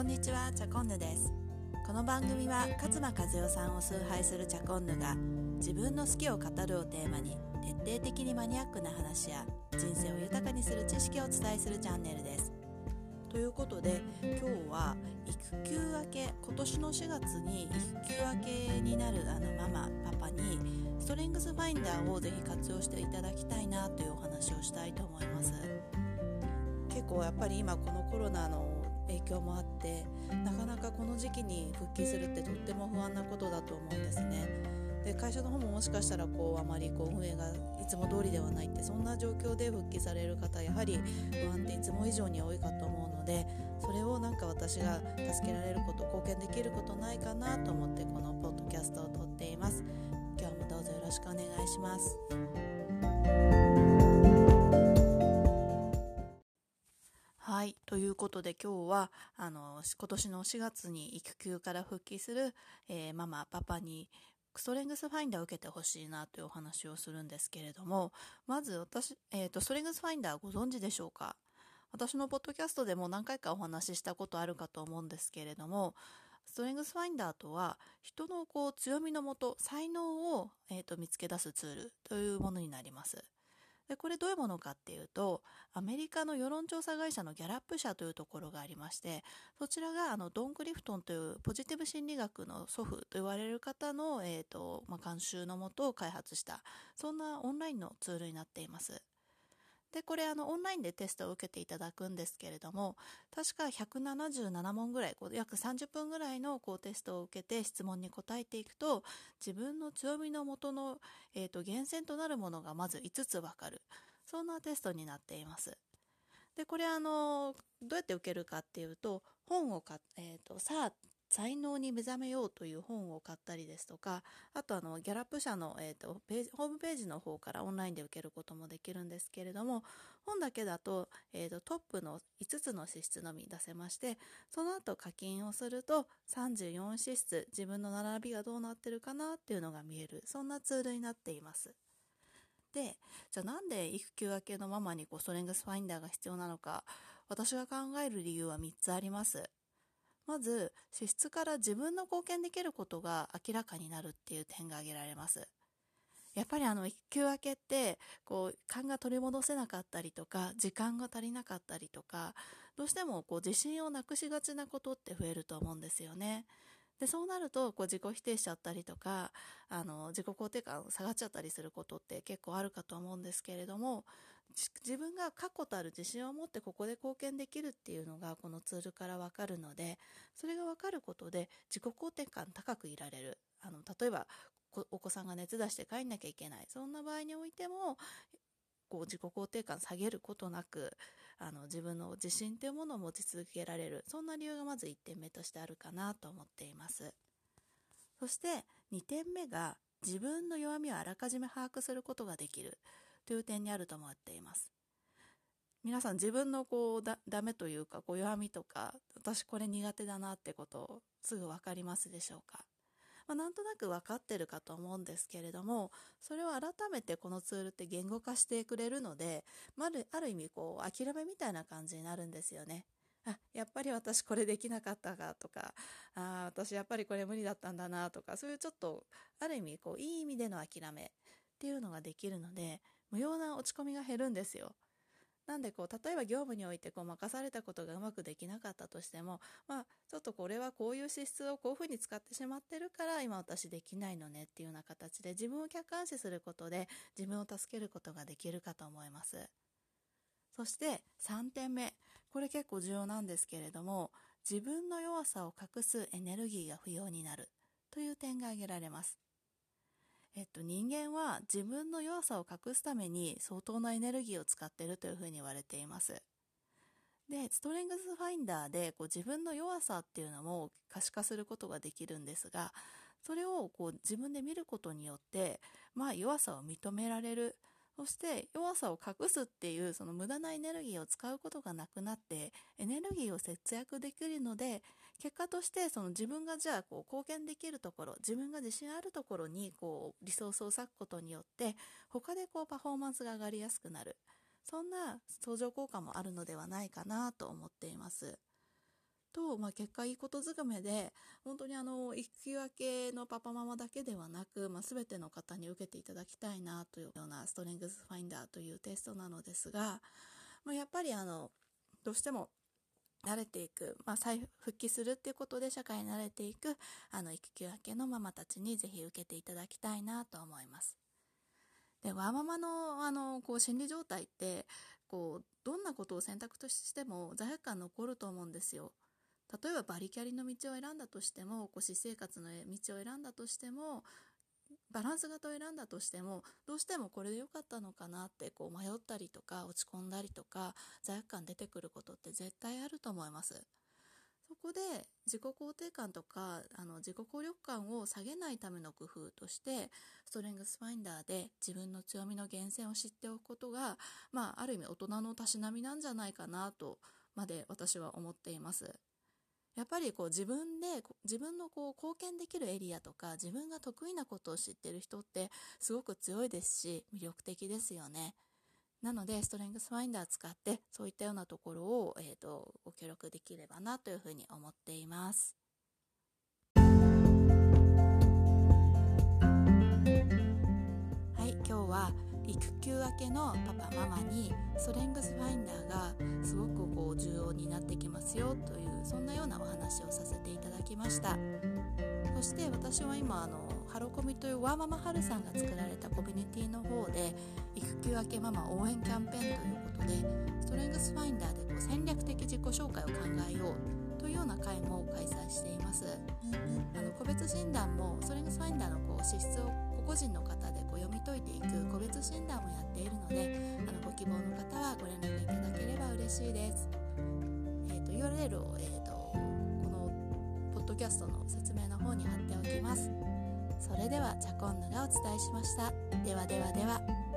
こんにちはチャコンヌです。この番組は勝間和代さんを崇拝するチャコンヌが自分の好きを語るをテーマに徹底的にマニアックな話や人生を豊かにする知識をお伝えするチャンネルです。ということで今日は育休明け今年の4月に育休明けになるあのママパパにストレングスファインダーをぜひ活用していただきたいなというお話をしたいと思います。結構やっぱり今このコロナの影響もあってなかなかこの時期に復帰するってとっても不安なことだと思うんですね。で会社の方ももしかしたらこうあまりこう運営がいつも通りではないってそんな状況で復帰される方やはり不安っていつも以上に多いかと思うのでそれをなんか私が助けられること貢献できることないかなと思ってこのポッドキャストを撮っています今日もどうぞよろしくお願いしますことで今日は、あの、今年の4月に育休から復帰する、えー、ママ、パパに、ストレングスファインダーを受けてほしいなというお話をするんですけれども、まず私、え、ー、と、ストレングスファインダーご存知でしょうか？私のポッドキャストでも何回かお話ししたことあるかと思うんですけれども、ストレングスファインダーとは、人のこう強みのもと、才能を、えーと見つけ出すツールというものになります。でこれどういうものかっていうとアメリカの世論調査会社のギャラップ社というところがありましてそちらがあのドン・クリフトンというポジティブ心理学の祖父と言われる方の、えーとまあ、監修のもとを開発したそんなオンラインのツールになっています。で、これあのオンラインでテストを受けていただくんですけれども、確か177問ぐらい、こう約30分ぐらいのこうテストを受けて質問に答えていくと、自分の強みのもとの、えーと、源泉となるものがまず5つわかる。そんなテストになっています。で、これあの、どうやって受けるかっていうと、本を買っ、えっ、ー、と、さあ、才能に目覚めようという本を買ったりですとか、あとあの、ギャラップ社の、えっ、ー、と、ページ、ホームページの方からオンラインで受けることもできるんですけれども、本だけだと、えっ、ー、と、トップの5つの資質のみ出せまして、その後課金をすると34資質、自分の並びがどうなってるかなっていうのが見える、そんなツールになっています。で、じゃあなんで育休明けのママにこうストレングスファインダーが必要なのか、私が考える理由は3つあります。まず、資質から自分の貢献できることが明らかになるっていう点が挙げられます。やっぱりあの、一休明けって、こう、勘が取り戻せなかったりとか、時間が足りなかったりとか、どうしてもこう、自信をなくしがちなことって増えると思うんですよね。で、そうなると、こう、自己否定しちゃったりとか、あの、自己肯定感下がっちゃったりすることって結構あるかと思うんですけれども、自分が確固たる自信を持ってここで貢献できるっていうのがこのツールからわかるので、それがわかることで自己肯定感高くいられる。あの、例えば、お子さんが熱出して帰んなきゃいけない。そんな場合においても、こう自己肯定感下げることなく、あの、自分の自信っていうものを持ち続けられる。そんな理由がまず1点目としてあるかなと思っています。そして2点目が自分の弱みをあらかじめ把握することができる。という点にあると思っています。皆さん自分のこうだ、ダメというか、こう弱みとか、私これ苦手だなってことをすぐわかりますでしょうか？まあ、なんとなく分かってるかと思うんですけれども、それを改めてこのツールって言語化してくれるので、まあ、ある意味こう、諦めみたいな感じになるんですよね。あ、やっぱり私これできなかったかとか、あ私やっぱりこれ無理だったんだなとか、そういうちょっと、ある意味こう、いい意味での諦めっていうのができるので、無用な落ち込みが減るんですよ。なんでこう、例えば業務においてこう任されたことがうまくできなかったとしても、まあ、ちょっとこれはこういう資質をこういうふうに使ってしまってるから今私できないのねっていうような形で自分を客観視することで自分を助けることができるかと思います。そして3点目。これ結構重要なんですけれども、自分の弱さを隠すエネルギーが不要になるという点が挙げられます。えっと、人間は自分の弱さを隠すために相当なエネルギーを使っているというふうに言われています。で、ストレングスファインダーでこう自分の弱さっていうのも可視化することができるんですが、それをこう自分で見ることによって、まあ弱さを認められる。そして弱さを隠すっていうその無駄なエネルギーを使うことがなくなってエネルギーを節約できるので結果としてその自分がじゃあこう貢献できるところ自分が自信あるところにこうリソースを割くことによって他でこうパフォーマンスが上がりやすくなる。そんな相乗効果もあるのではないかなと思っています。と、まあ、結果いいことずくめで本当にあの育休明けのパパママだけではなく、まあ、全ての方に受けていただきたいなというようなストレングスファインダーというテストなのですが、まあ、やっぱりあのどうしても慣れていく、まあ、再復帰するっていうことで社会に慣れていくあの育休明けのママたちにぜひ受けていただきたいなと思います。でワーママのあのこう心理状態ってこうどんなことを選択としても罪悪感残ると思うんですよ。例えばバリキャリの道を選んだとしてもこう私生活の道を選んだとしてもバランス型を選んだとしてもどうしてもこれで良かったのかなってこう迷ったりとか落ち込んだりとか罪悪感出てくることって絶対あると思います。そこで自己肯定感とかあの自己効力感を下げないための工夫としてストレングスファインダーで自分の強みの源泉を知っておくことが、まあ、ある意味大人のたしなみなんじゃないかなとまで私は思っています。やっぱりこう自分で自分のこう貢献できるエリアとか自分が得意なことを知ってる人ってすごく強いですし魅力的ですよね。なので、ストレングスファインダー使って、そういったようなところを、えっ、ー、と、ご協力できればなというふうに思っています。休明けのパパママにストレングスファインダーがすごくこう重要になってきますよというそんなようなお話をさせていただきました。そして私は今あのハロコミというワーママハルさんが作られたコミュニティの方で育休明けママ応援キャンペーンということでストレングスファインダーでこう戦略的自己紹介を考えよう催していますあの個別診断もストレングスファインダーのこう資質を個々人の方でこう読み解いていく個別診断もやっているのであのご希望の方はご連絡いただければ嬉しいです、えーと、URL を、えーとこのポッドキャストの説明の方に貼っておきます。それではチャコンヌがお伝えしました。ではではでは。